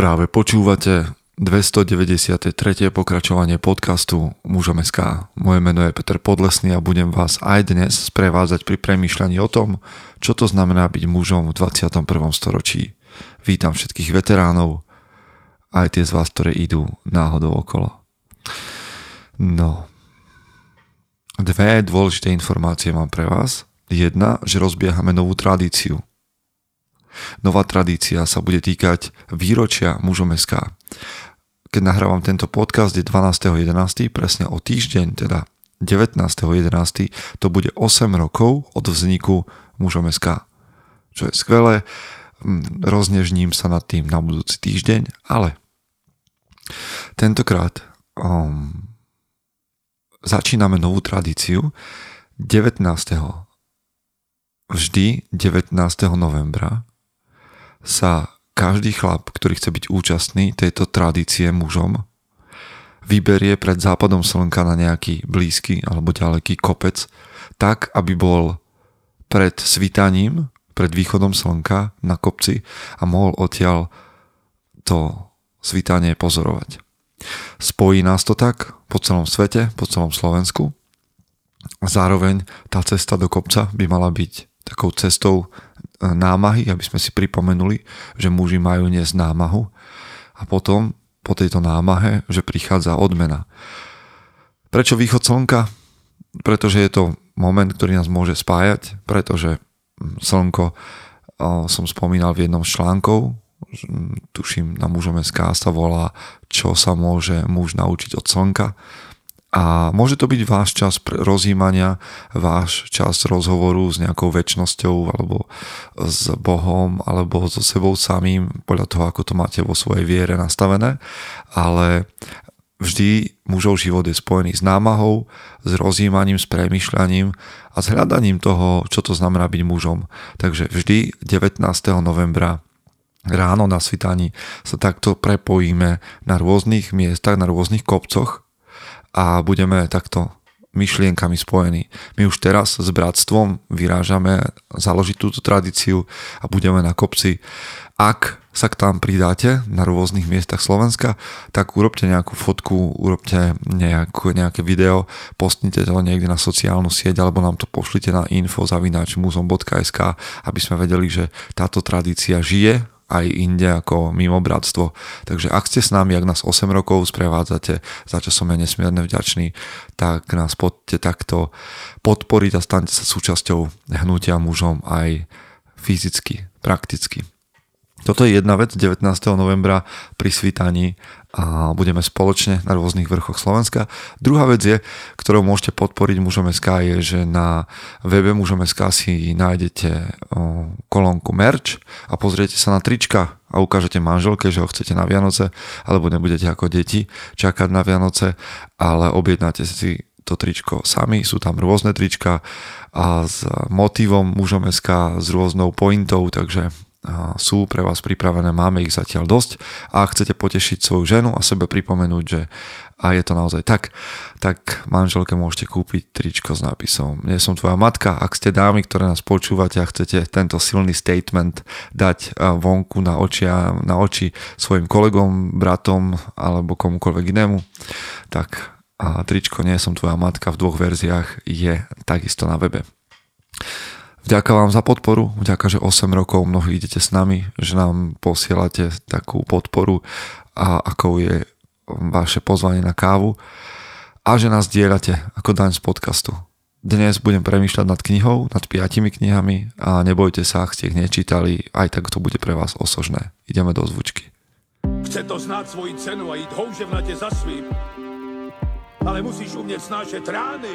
Práve počúvate 293. pokračovanie podcastu Mužom SK. Moje meno je Peter Podlesný a budem vás aj dnes sprevádzať pri premýšľaní o tom, čo to znamená byť mužom v 21. storočí. Vítam všetkých veteránov, aj tie z vás, ktoré idú náhodou okolo. No, dve dôležité informácie mám pre vás. Jedna, že rozbiehame novú tradíciu. Nová tradícia sa bude týkať výročia mužom SK keď nahrávam tento podcast, je 12.11., presne o týždeň, teda 19.11., to bude 8 rokov od vzniku mužom SK. Čo je skvelé, hm, roznežním sa nad tým na budúci týždeň, ale tentokrát um, začíname novú tradíciu 19. Vždy 19. novembra sa každý chlap, ktorý chce byť účastný tejto tradície mužom, vyberie pred západom slnka na nejaký blízky alebo ďaleký kopec, tak, aby bol pred svitaním, pred východom slnka na kopci a mohol odtiaľ to svitanie pozorovať. Spojí nás to tak po celom svete, po celom Slovensku. Zároveň tá cesta do kopca by mala byť takou cestou námahy, aby sme si pripomenuli, že muži majú niesť námahu a potom po tejto námahe, že prichádza odmena. Prečo východ slnka? Pretože je to moment, ktorý nás môže spájať, pretože hm, slnko som spomínal v jednom z článkov, hm, tuším na mužom SK sa volá, čo sa môže muž naučiť od slnka a môže to byť váš čas rozjímania, váš čas rozhovoru s nejakou väčšnosťou alebo s Bohom alebo so sebou samým, podľa toho, ako to máte vo svojej viere nastavené. Ale vždy mužov život je spojený s námahou, s rozjímaním, s premyšľaním a s hľadaním toho, čo to znamená byť mužom. Takže vždy 19. novembra ráno na svitaní sa takto prepojíme na rôznych miestach, na rôznych kopcoch a budeme takto myšlienkami spojení. My už teraz s bratstvom vyrážame založiť túto tradíciu a budeme na kopci. Ak sa k tam pridáte na rôznych miestach Slovenska, tak urobte nejakú fotku, urobte nejakú, nejaké video, postnite to niekde na sociálnu sieť alebo nám to pošlite na info zavinač muzom.sk, aby sme vedeli, že táto tradícia žije aj inde ako mimo bratstvo. Takže ak ste s nami, ak nás 8 rokov sprevádzate, za čo som ja nesmierne vďačný, tak nás poďte takto podporiť a stante sa súčasťou hnutia mužom aj fyzicky, prakticky. Toto je jedna vec 19. novembra pri svítaní a budeme spoločne na rôznych vrchoch Slovenska. Druhá vec je, ktorou môžete podporiť mužom SK je, že na webe mužom SK si nájdete kolónku merch a pozriete sa na trička a ukážete manželke, že ho chcete na Vianoce, alebo nebudete ako deti čakať na Vianoce, ale objednáte si to tričko sami, sú tam rôzne trička a s motivom mužom SK, s rôznou pointou, takže sú pre vás pripravené, máme ich zatiaľ dosť a chcete potešiť svoju ženu a sebe pripomenúť, že a je to naozaj tak, tak manželke môžete kúpiť tričko s nápisom Nie som tvoja matka, ak ste dámy, ktoré nás počúvate a chcete tento silný statement dať vonku na, očia, na oči svojim kolegom, bratom alebo komukoľvek inému, tak a tričko Nie som tvoja matka v dvoch verziách je takisto na webe. Vďaka vám za podporu, vďaka, že 8 rokov mnohí idete s nami, že nám posielate takú podporu a ako je vaše pozvanie na kávu a že nás dielate ako daň z podcastu. Dnes budem premýšľať nad knihou, nad piatimi knihami a nebojte sa, ak ste ich nečítali, aj tak to bude pre vás osožné. Ideme do zvučky. Chce to znáť svoji cenu a ísť houževnate za svým, ale musíš umieť snášať rány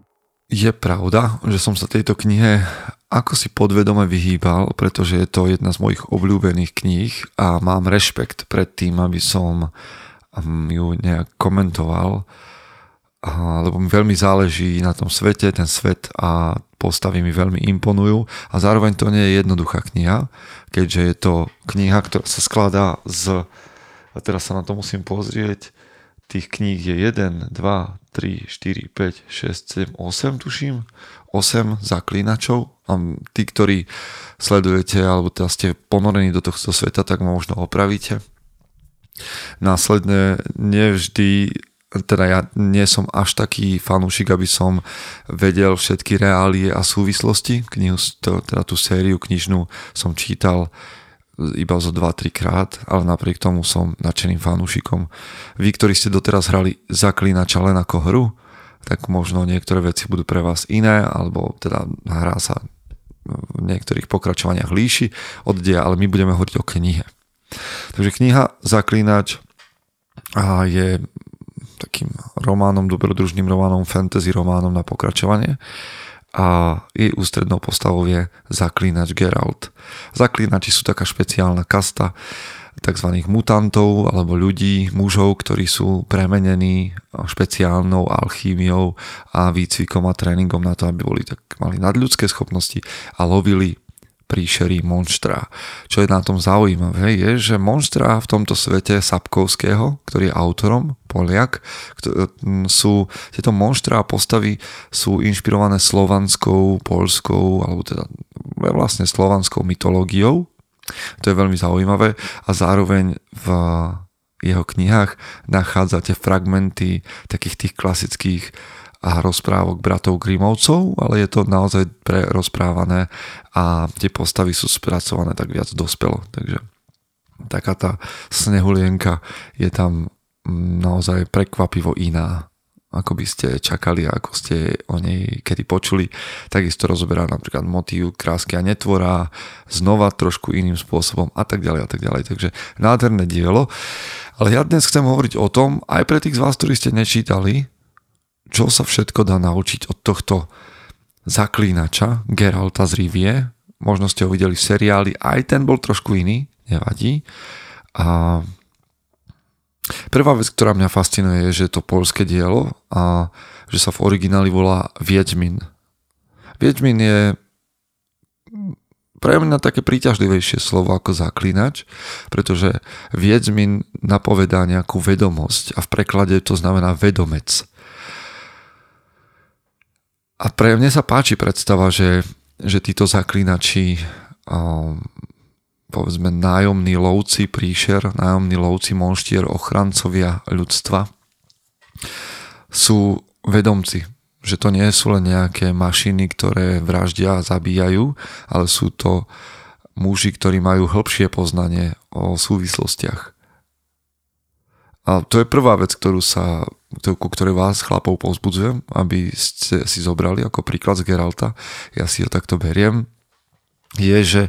Je pravda, že som sa tejto knihe ako si podvedome vyhýbal, pretože je to jedna z mojich obľúbených kníh a mám rešpekt pred tým, aby som um, ju nejak komentoval, lebo mi veľmi záleží na tom svete, ten svet a postavy mi veľmi imponujú. A zároveň to nie je jednoduchá kniha, keďže je to kniha, ktorá sa skladá z, a teraz sa na to musím pozrieť, tých kníh je 1, 2, 3, 4, 5, 6, 7, 8 tuším, 8 zaklínačov a tí, ktorí sledujete alebo teda ste ponorení do tohto sveta, tak ma možno opravíte. Následne nevždy teda ja nie som až taký fanúšik, aby som vedel všetky reálie a súvislosti. Knihu, teda tú sériu knižnú som čítal iba zo 2-3 krát, ale napriek tomu som nadšeným fanúšikom. Vy, ktorí ste doteraz hrali Zaklínača len ako hru, tak možno niektoré veci budú pre vás iné, alebo teda hra sa v niektorých pokračovaniach líši od deja, ale my budeme hovoriť o knihe. Takže kniha Zaklínač je takým románom, dobrodružným románom, fantasy románom na pokračovanie a jej ústrednou postavou je Zaklínač Geralt. Zaklínači sú taká špeciálna kasta, tzv. mutantov alebo ľudí, mužov, ktorí sú premenení špeciálnou alchímiou a výcvikom a tréningom na to, aby boli tak, mali nadľudské schopnosti a lovili príšerí monštra. Čo je na tom zaujímavé, je, že monštra v tomto svete Sapkovského, ktorý je autorom, Poliak, sú, tieto monštra a postavy sú inšpirované slovanskou, polskou, alebo teda vlastne slovanskou mytológiou to je veľmi zaujímavé a zároveň v jeho knihách nachádzate fragmenty takých tých klasických a rozprávok bratov Grimovcov, ale je to naozaj prerozprávané a tie postavy sú spracované tak viac dospelo. Takže taká tá snehulienka je tam naozaj prekvapivo iná ako by ste čakali, ako ste o nej kedy počuli. Takisto rozoberá napríklad motív krásky a netvora, znova trošku iným spôsobom a tak ďalej a tak ďalej. Takže nádherné dielo. Ale ja dnes chcem hovoriť o tom, aj pre tých z vás, ktorí ste nečítali, čo sa všetko dá naučiť od tohto zaklínača Geralta z Rivie. Možno ste ho videli v seriáli, aj ten bol trošku iný, nevadí. A Prvá vec, ktorá mňa fascinuje, je, že je to polské dielo a že sa v origináli volá Viedmin. Viedmin je pre mňa také príťažlivejšie slovo ako zaklinač, pretože Viedmin napovedá nejakú vedomosť a v preklade to znamená vedomec. A pre mňa sa páči predstava, že, že títo zaklinači um, povedzme nájomní lovci príšer, nájomní lovci monštier, ochrancovia ľudstva sú vedomci, že to nie sú len nejaké mašiny, ktoré vraždia a zabíjajú, ale sú to muži, ktorí majú hĺbšie poznanie o súvislostiach. A to je prvá vec, ktorú sa, ku ktorej vás chlapov povzbudzujem, aby ste si zobrali ako príklad z Geralta. Ja si ho takto beriem. Je, že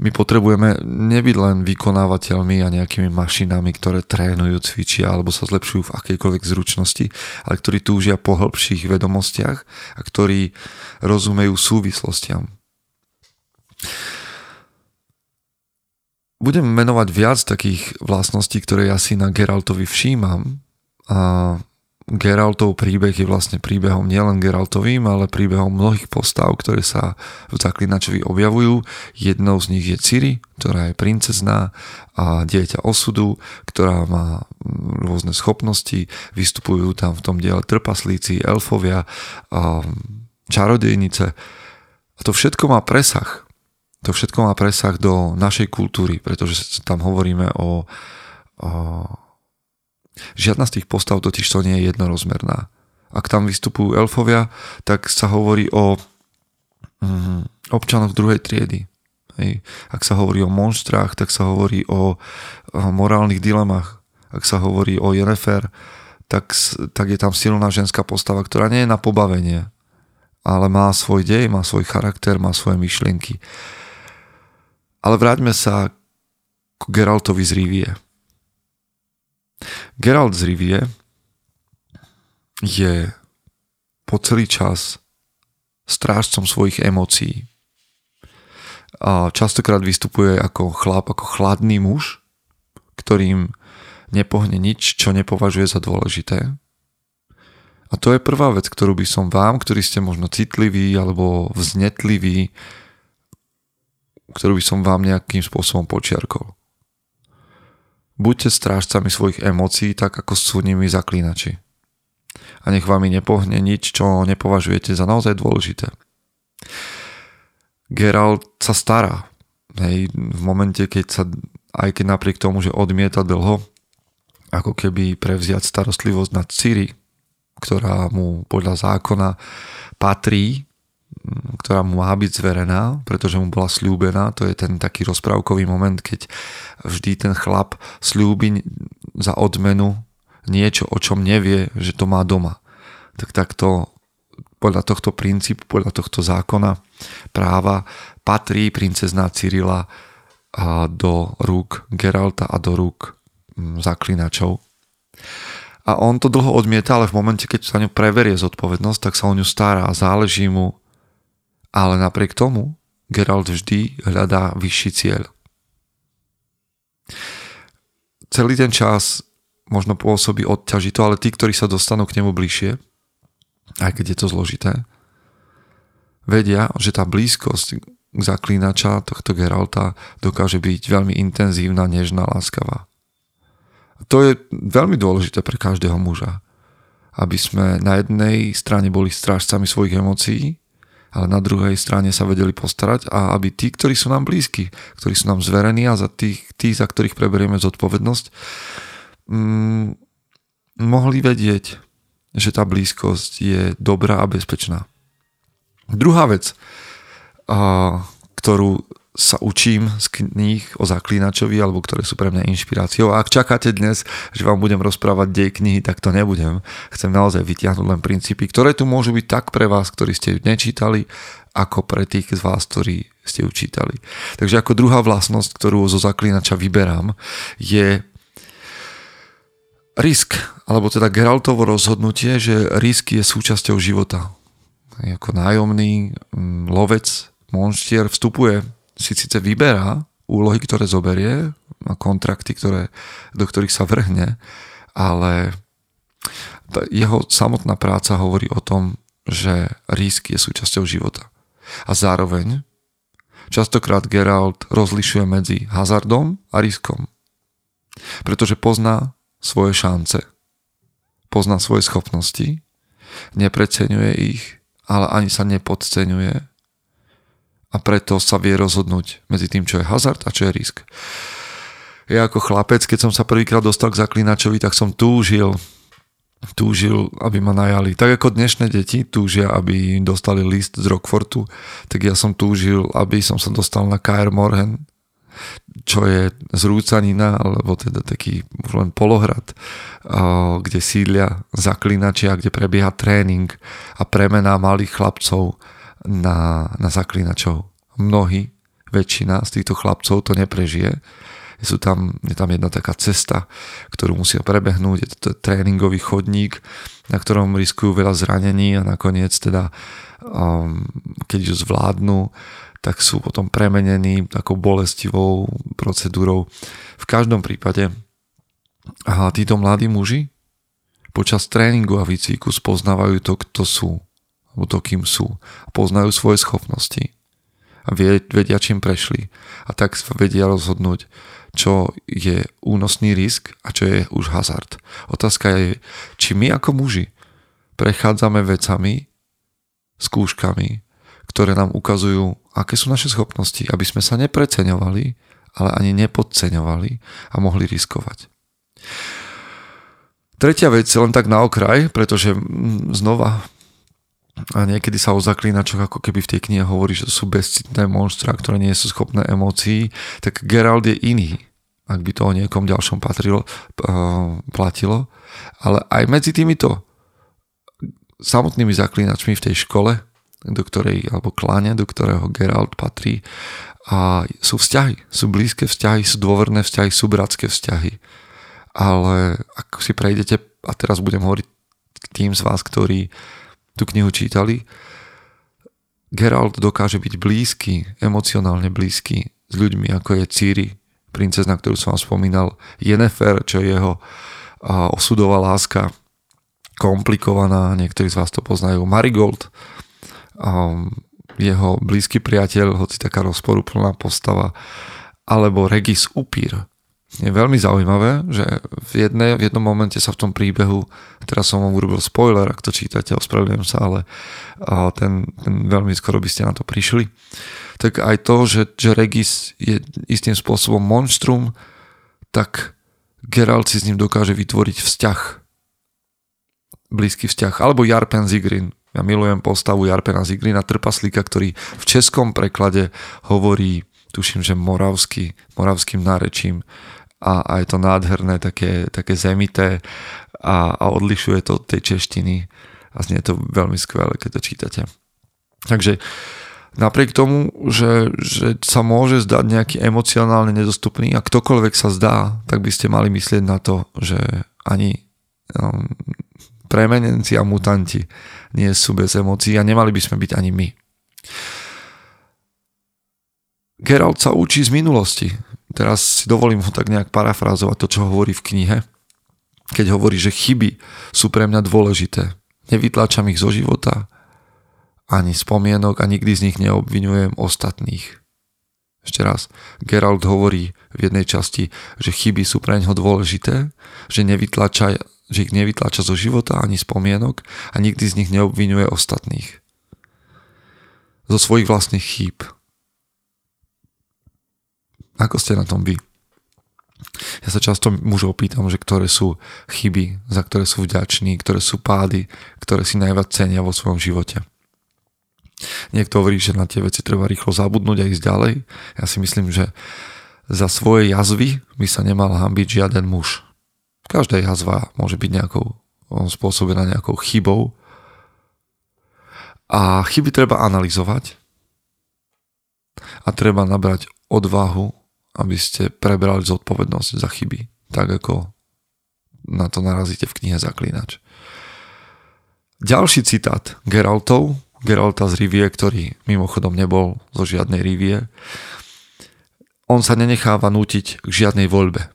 my potrebujeme nebyť len vykonávateľmi a nejakými mašinami, ktoré trénujú, cvičia alebo sa zlepšujú v akejkoľvek zručnosti, ale ktorí túžia po hĺbších vedomostiach a ktorí rozumejú súvislostiam. Budem menovať viac takých vlastností, ktoré ja si na Geraltovi všímam a Geraltov príbeh je vlastne príbehom nielen Geraltovým, ale príbehom mnohých postav, ktoré sa v Zaklinačovi objavujú. Jednou z nich je Ciri, ktorá je princezná a dieťa osudu, ktorá má mm, rôzne schopnosti. Vystupujú tam v tom diele trpaslíci, elfovia, a čarodejnice. A to všetko má presah. To všetko má presah do našej kultúry, pretože tam hovoríme o, o Žiadna z tých postav totiž to nie je jednorozmerná. Ak tam vystupujú elfovia, tak sa hovorí o mm, občanoch druhej triedy. Hej. Ak sa hovorí o monštrách, tak sa hovorí o, o morálnych dilemách. Ak sa hovorí o Jennifer, tak, tak je tam silná ženská postava, ktorá nie je na pobavenie, ale má svoj dej, má svoj charakter, má svoje myšlienky. Ale vráťme sa k Geraltovi z Rivie. Geralt z Rivie je po celý čas strážcom svojich emócií. A častokrát vystupuje ako chlap, ako chladný muž, ktorým nepohne nič, čo nepovažuje za dôležité. A to je prvá vec, ktorú by som vám, ktorí ste možno citliví alebo vznetliví, ktorú by som vám nejakým spôsobom počiarkol. Buďte strážcami svojich emócií, tak ako sú nimi zaklínači. A nech vám nepohne nič, čo nepovažujete za naozaj dôležité. Geralt sa stará. Hej, v momente, keď sa, aj keď napriek tomu, že odmieta dlho, ako keby prevziať starostlivosť nad Ciri, ktorá mu podľa zákona patrí, ktorá mu má byť zverená, pretože mu bola slúbená. To je ten taký rozprávkový moment, keď vždy ten chlap slúbi za odmenu niečo, o čom nevie, že to má doma. Tak takto podľa tohto princípu, podľa tohto zákona práva patrí princezná Cyrila do rúk Geralta a do rúk mm, zaklinačov. A on to dlho odmieta, ale v momente, keď sa ňu preverie zodpovednosť, tak sa o ňu stará a záleží mu. Ale napriek tomu Geralt vždy hľadá vyšší cieľ. Celý ten čas možno pôsobí odťažito, ale tí, ktorí sa dostanú k nemu bližšie, aj keď je to zložité, vedia, že tá blízkosť zaklínača tohto Geralta dokáže byť veľmi intenzívna, nežná, láskavá. A to je veľmi dôležité pre každého muža. Aby sme na jednej strane boli strážcami svojich emócií, ale na druhej strane sa vedeli postarať a aby tí, ktorí sú nám blízki, ktorí sú nám zverení a za tých, tí, za ktorých preberieme zodpovednosť, mm, mohli vedieť, že tá blízkosť je dobrá a bezpečná. Druhá vec, ktorú sa učím z kníh o zaklínačovi, alebo ktoré sú pre mňa inšpiráciou. A ak čakáte dnes, že vám budem rozprávať dej knihy, tak to nebudem. Chcem naozaj vytiahnuť len princípy, ktoré tu môžu byť tak pre vás, ktorí ste ju nečítali, ako pre tých z vás, ktorí ste ju čítali. Takže ako druhá vlastnosť, ktorú zo zaklínača vyberám, je risk, alebo teda Geraltovo rozhodnutie, že risk je súčasťou života. Ako nájomný mm, lovec, monštier vstupuje, si síce vyberá úlohy, ktoré zoberie, kontrakty, ktoré, do ktorých sa vrhne, ale jeho samotná práca hovorí o tom, že risk je súčasťou života. A zároveň častokrát Geralt rozlišuje medzi hazardom a riskom. Pretože pozná svoje šance. Pozná svoje schopnosti, nepreceňuje ich, ale ani sa nepodceňuje a preto sa vie rozhodnúť medzi tým, čo je hazard a čo je risk. Ja ako chlapec, keď som sa prvýkrát dostal k zaklinačovi, tak som túžil túžil, aby ma najali. Tak ako dnešné deti túžia, aby dostali list z Rockfortu, tak ja som túžil, aby som sa dostal na KR Morhen čo je zrúcanina, alebo teda taký len polohrad, kde sídlia zaklinačia, kde prebieha tréning a premena malých chlapcov na, na zaklinačov. Mnohí, väčšina z týchto chlapcov to neprežije. Sú tam, je tam jedna taká cesta, ktorú musia prebehnúť, je to tréningový chodník, na ktorom riskujú veľa zranení a nakoniec teda, um, keď ju zvládnu, tak sú potom premenení takou bolestivou procedúrou. V každom prípade a títo mladí muži počas tréningu a výcviku spoznávajú to, kto sú, alebo to, kým sú. Poznajú svoje schopnosti a vedia, čím prešli. A tak vedia rozhodnúť, čo je únosný risk a čo je už hazard. Otázka je, či my ako muži prechádzame vecami, skúškami, ktoré nám ukazujú, aké sú naše schopnosti, aby sme sa nepreceňovali, ale ani nepodceňovali a mohli riskovať. Tretia vec, len tak na okraj, pretože mm, znova a niekedy sa o zaklínačoch ako keby v tej knihe hovorí, že sú bezcitné monstra, ktoré nie sú schopné emócií, tak Gerald je iný, ak by to o niekom ďalšom patrilo, uh, platilo. Ale aj medzi týmito samotnými zaklínačmi v tej škole do ktorej, alebo kláňa, do ktorého Geralt patrí. A sú vzťahy, sú blízke vzťahy, sú dôverné vzťahy, sú bratské vzťahy. Ale ak si prejdete, a teraz budem hovoriť k tým z vás, ktorí tú knihu čítali, Geralt dokáže byť blízky, emocionálne blízky s ľuďmi, ako je Ciri, princezna, ktorú som vám spomínal, Yennefer, čo je jeho osudová láska, komplikovaná, niektorí z vás to poznajú, Marigold, jeho blízky priateľ, hoci taká rozporuplná postava, alebo Regis Upír, je veľmi zaujímavé, že v, jednej, v jednom momente sa v tom príbehu, teraz som vám urobil spoiler, ak to čítate, ospravedlňujem sa, ale ten, ten veľmi skoro by ste na to prišli, tak aj to, že, že Regis je istým spôsobom monstrum, tak Geralt si s ním dokáže vytvoriť vzťah. Blízky vzťah. Alebo Jarpen Zigrin. Ja milujem postavu Jarpena Zigrina, trpaslíka, ktorý v českom preklade hovorí, tuším, že moravský, moravským nárečím a, a je to nádherné, také, také zemité a, a odlišuje to od tej češtiny a znie to veľmi skvelé, keď to čítate. Takže napriek tomu, že, že sa môže zdať nejaký emocionálne nedostupný a ktokoľvek sa zdá, tak by ste mali myslieť na to, že ani um, premenenci a mutanti nie sú bez emócií a nemali by sme byť ani my. Geralt sa učí z minulosti. Teraz si dovolím ho tak nejak parafrázovať to, čo hovorí v knihe. Keď hovorí, že chyby sú pre mňa dôležité. Nevytláčam ich zo života, ani spomienok a nikdy z nich neobvinujem ostatných. Ešte raz, Geralt hovorí v jednej časti, že chyby sú pre neho dôležité, že, nevytlača, že ich nevytláča zo života ani spomienok a nikdy z nich neobvinuje ostatných. Zo svojich vlastných chýb. Ako ste na tom vy? Ja sa často mužov pýtam, že ktoré sú chyby, za ktoré sú vďační, ktoré sú pády, ktoré si najviac cenia vo svojom živote. Niekto hovorí, že na tie veci treba rýchlo zabudnúť a ísť ďalej. Ja si myslím, že za svoje jazvy by sa nemal hambiť žiaden muž. Každá jazva môže byť nejakou spôsobená nejakou chybou. A chyby treba analyzovať a treba nabrať odvahu aby ste prebrali zodpovednosť za chyby, tak ako na to narazíte v knihe Zaklínač. Ďalší citát Geraltov, Geralta z Rivie, ktorý mimochodom nebol zo žiadnej Rivie. On sa nenecháva nútiť k žiadnej voľbe.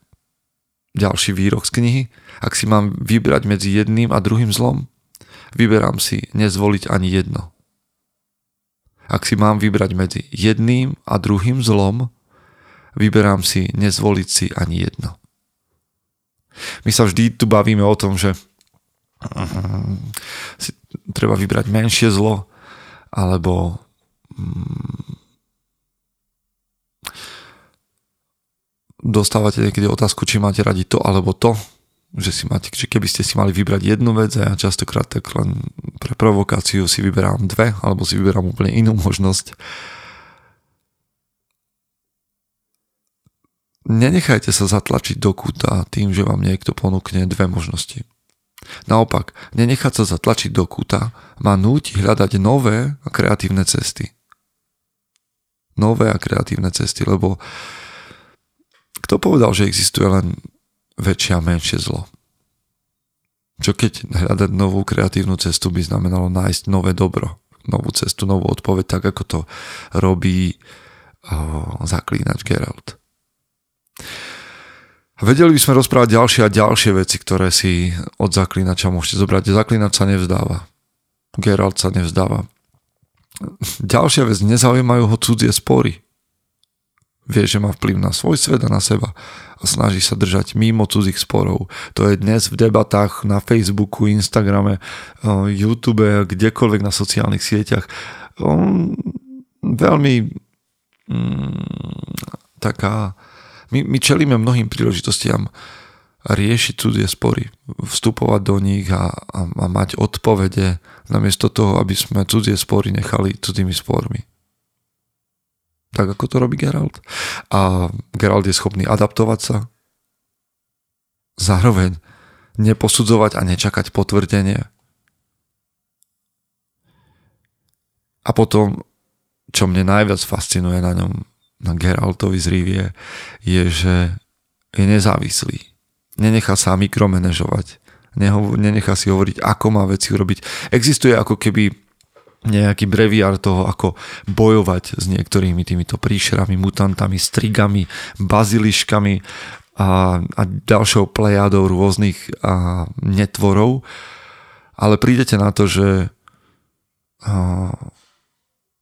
Ďalší výrok z knihy. Ak si mám vybrať medzi jedným a druhým zlom, vyberám si nezvoliť ani jedno. Ak si mám vybrať medzi jedným a druhým zlom, vyberám si nezvoliť si ani jedno. My sa vždy tu bavíme o tom, že mm, si treba vybrať menšie zlo, alebo mm, dostávate niekedy otázku, či máte radi to alebo to, že, si máte, že keby ste si mali vybrať jednu vec a ja častokrát tak len pre provokáciu si vyberám dve, alebo si vyberám úplne inú možnosť, Nenechajte sa zatlačiť do kúta tým, že vám niekto ponúkne dve možnosti. Naopak, nenechať sa zatlačiť do kúta má núti hľadať nové a kreatívne cesty. Nové a kreatívne cesty, lebo kto povedal, že existuje len väčšie a menšie zlo? Čo keď hľadať novú kreatívnu cestu by znamenalo nájsť nové dobro, novú cestu, novú odpoveď, tak ako to robí oh, zaklínač Geralt. Vedeli by sme rozprávať ďalšie a ďalšie veci, ktoré si od zaklinača môžete zobrať. Zaklinač sa nevzdáva. Geralt sa nevzdáva. Ďalšia vec, nezaujímajú ho cudzie spory. Vie, že má vplyv na svoj svet a na seba a snaží sa držať mimo cudzích sporov. To je dnes v debatách na Facebooku, Instagrame, YouTube, kdekoľvek na sociálnych sieťach. Veľmi mm, taká my, my čelíme mnohým príležitostiam riešiť cudzie spory, vstupovať do nich a, a, a mať odpovede namiesto toho, aby sme cudzie spory nechali cudzými spormi. Tak ako to robí Geralt. A Geralt je schopný adaptovať sa, zároveň neposudzovať a nečakať potvrdenie. A potom, čo mne najviac fascinuje na ňom, na Geraltovi z Rivie je, že je nezávislý. Nenechá sa mikromanežovať. Nenechá si hovoriť, ako má veci urobiť. Existuje ako keby nejaký breviár toho, ako bojovať s niektorými týmito príšerami, mutantami, strigami, baziliškami a, a ďalšou plejádou rôznych a, netvorov. Ale prídete na to, že a,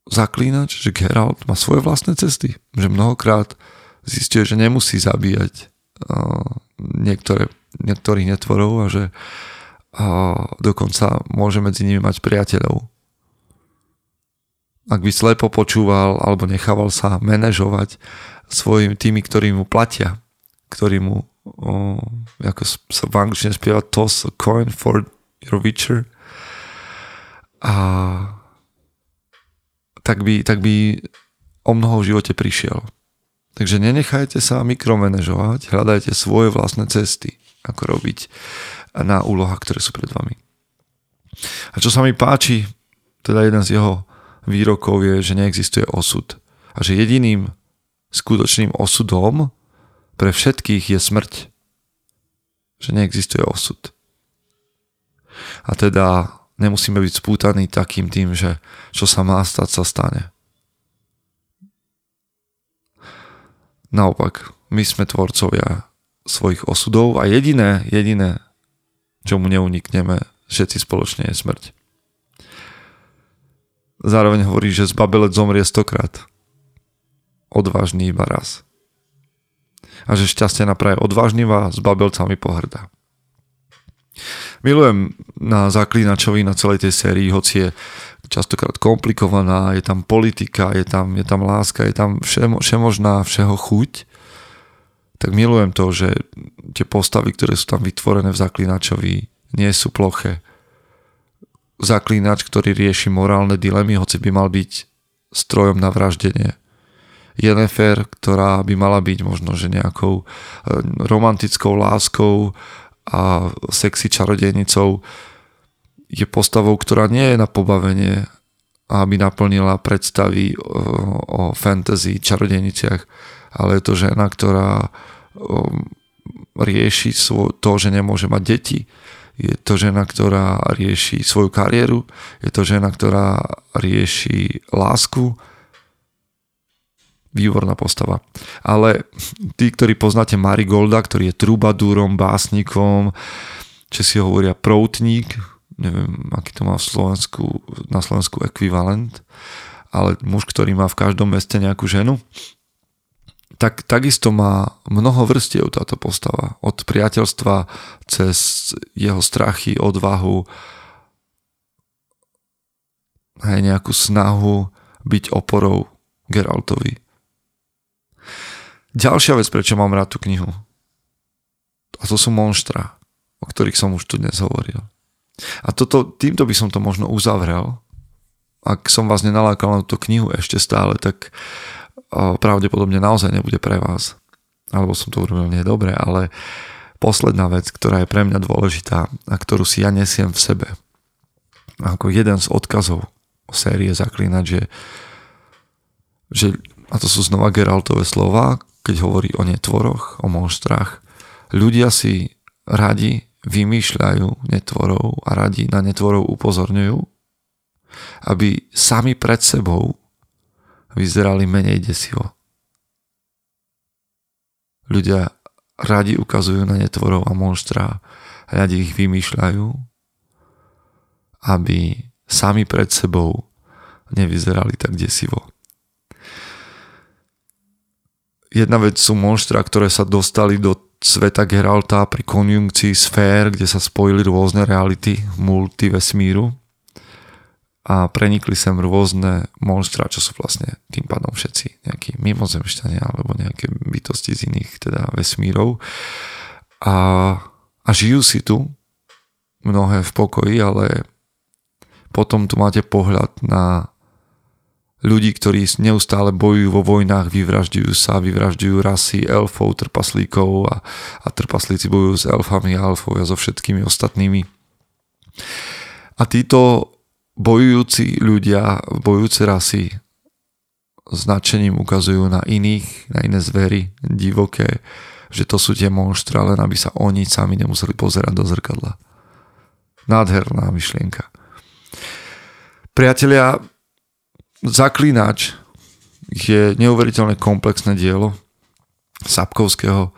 zaklínač, že Geralt má svoje vlastné cesty. Že mnohokrát zistuje, že nemusí zabíjať a, niektoré, niektorých netvorov a že a dokonca môže medzi nimi mať priateľov ak by slepo počúval alebo nechával sa manažovať svojimi tými, ktorí mu platia, ktorí mu, o, ako sa v angličtine spieva, toss a coin for your witcher. A tak by, tak by o mnoho v živote prišiel. Takže nenechajte sa mikromanežovať, hľadajte svoje vlastné cesty, ako robiť na úlohách, ktoré sú pred vami. A čo sa mi páči, teda jeden z jeho výrokov je, že neexistuje osud. A že jediným skutočným osudom pre všetkých je smrť. Že neexistuje osud. A teda nemusíme byť spútaní takým tým, že čo sa má stať, sa stane. Naopak, my sme tvorcovia svojich osudov a jediné, jediné, čomu neunikneme všetci spoločne je smrť. Zároveň hovorí, že zbabelec zomrie stokrát. Odvážny iba raz. A že šťastie napraje odvážny a s babelcami pohrdá. Milujem na zaklínačovi na celej tej sérii, hoci je častokrát komplikovaná, je tam politika, je tam, je tam láska, je tam všemo, všemožná, všeho chuť, tak milujem to, že tie postavy, ktoré sú tam vytvorené v zaklínačovi, nie sú ploché, zaklínač, ktorý rieši morálne dilemy, hoci by mal byť strojom na vraždenie. Jennifer, ktorá by mala byť možno že nejakou e, romantickou láskou a sexy čarodejnicou, je postavou, ktorá nie je na pobavenie, aby naplnila predstavy o, o fantasy čarodejniciach, ale je to žena, ktorá rieši to, že nemôže mať deti, je to žena, ktorá rieši svoju kariéru, je to žena, ktorá rieši lásku, výborná postava. Ale tí, ktorí poznáte Marigolda, ktorý je trubadúrom, básnikom, či si hovoria proutník, neviem, aký to má v Slovensku, na Slovensku ekvivalent, ale muž, ktorý má v každom meste nejakú ženu, tak takisto má mnoho vrstiev táto postava. Od priateľstva cez jeho strachy, odvahu, aj nejakú snahu byť oporou Geraltovi. Ďalšia vec, prečo mám rád tú knihu. A to sú monštra, o ktorých som už tu dnes hovoril. A toto, týmto by som to možno uzavrel. Ak som vás nenalákal na túto knihu ešte stále, tak pravdepodobne naozaj nebude pre vás. Alebo som to urobil nie dobre, ale posledná vec, ktorá je pre mňa dôležitá a ktorú si ja nesiem v sebe. Ako jeden z odkazov série Zaklínať, že, že a to sú znova Geraltové slova, keď hovorí o netvoroch, o monštrách. Ľudia si radi vymýšľajú netvorov a radi na netvorov upozorňujú, aby sami pred sebou vyzerali menej desivo. Ľudia radi ukazujú na netvorov a monštra, radi ich vymýšľajú, aby sami pred sebou nevyzerali tak desivo. Jedna vec sú monštra, ktoré sa dostali do sveta Geralta pri konjunkcii sfér, kde sa spojili rôzne reality multivesmíru a prenikli sem rôzne monstra, čo sú vlastne tým pádom všetci nejakí mimozemšťania alebo nejaké bytosti z iných teda vesmírov. A, a žijú si tu mnohé v pokoji, ale potom tu máte pohľad na ľudí, ktorí neustále bojujú vo vojnách, vyvražďujú sa, vyvražďujú rasy elfov, trpaslíkov a, a trpaslíci bojujú s elfami a elfovia so všetkými ostatnými. A títo bojujúci ľudia, bojujúce rasy značením ukazujú na iných, na iné zvery, divoké, že to sú tie monštra, len aby sa oni sami nemuseli pozerať do zrkadla. Nádherná myšlienka. Priatelia, Zaklínač je neuveriteľne komplexné dielo Sapkovského,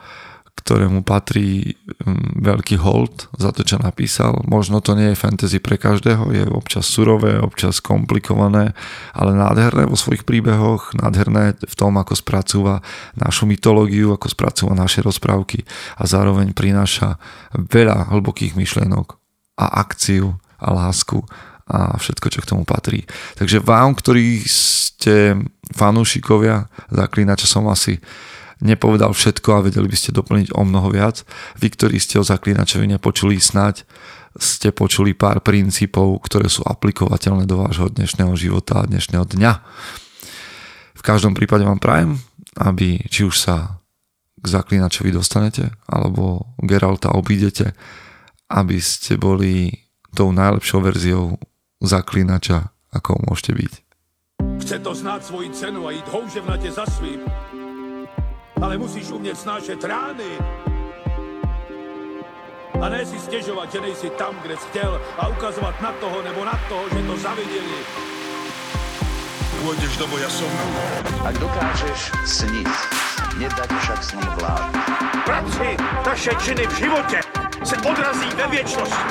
ktorému patrí mm, veľký hold za to, čo napísal. Možno to nie je fantasy pre každého, je občas surové, občas komplikované, ale nádherné vo svojich príbehoch, nádherné v tom, ako spracúva našu mytológiu, ako spracúva naše rozprávky a zároveň prináša veľa hlbokých myšlienok a akciu a lásku a všetko, čo k tomu patrí. Takže vám, ktorí ste fanúšikovia Zaklínača, som asi nepovedal všetko a vedeli by ste doplniť o mnoho viac. Vy, ktorí ste o zaklínačovi nepočuli snať, ste počuli pár princípov, ktoré sú aplikovateľné do vášho dnešného života a dnešného dňa. V každom prípade vám prajem, aby či už sa k zaklínačovi dostanete, alebo Geralta obídete, aby ste boli tou najlepšou verziou zaklínača, ako môžete byť. Chce to znát svoji cenu a jít houževnatě za svým. Ale musíš umět snášet rány. A ne si stěžovat, že nejsi tam, kde jsi chtěl a ukazovat na toho nebo na toho, že to zaviděli. Pôjdeš do boja som. Ak dokážeš sniť, nedať však sním vlád. Práci, taše činy v životě se odrazí ve věčnosti.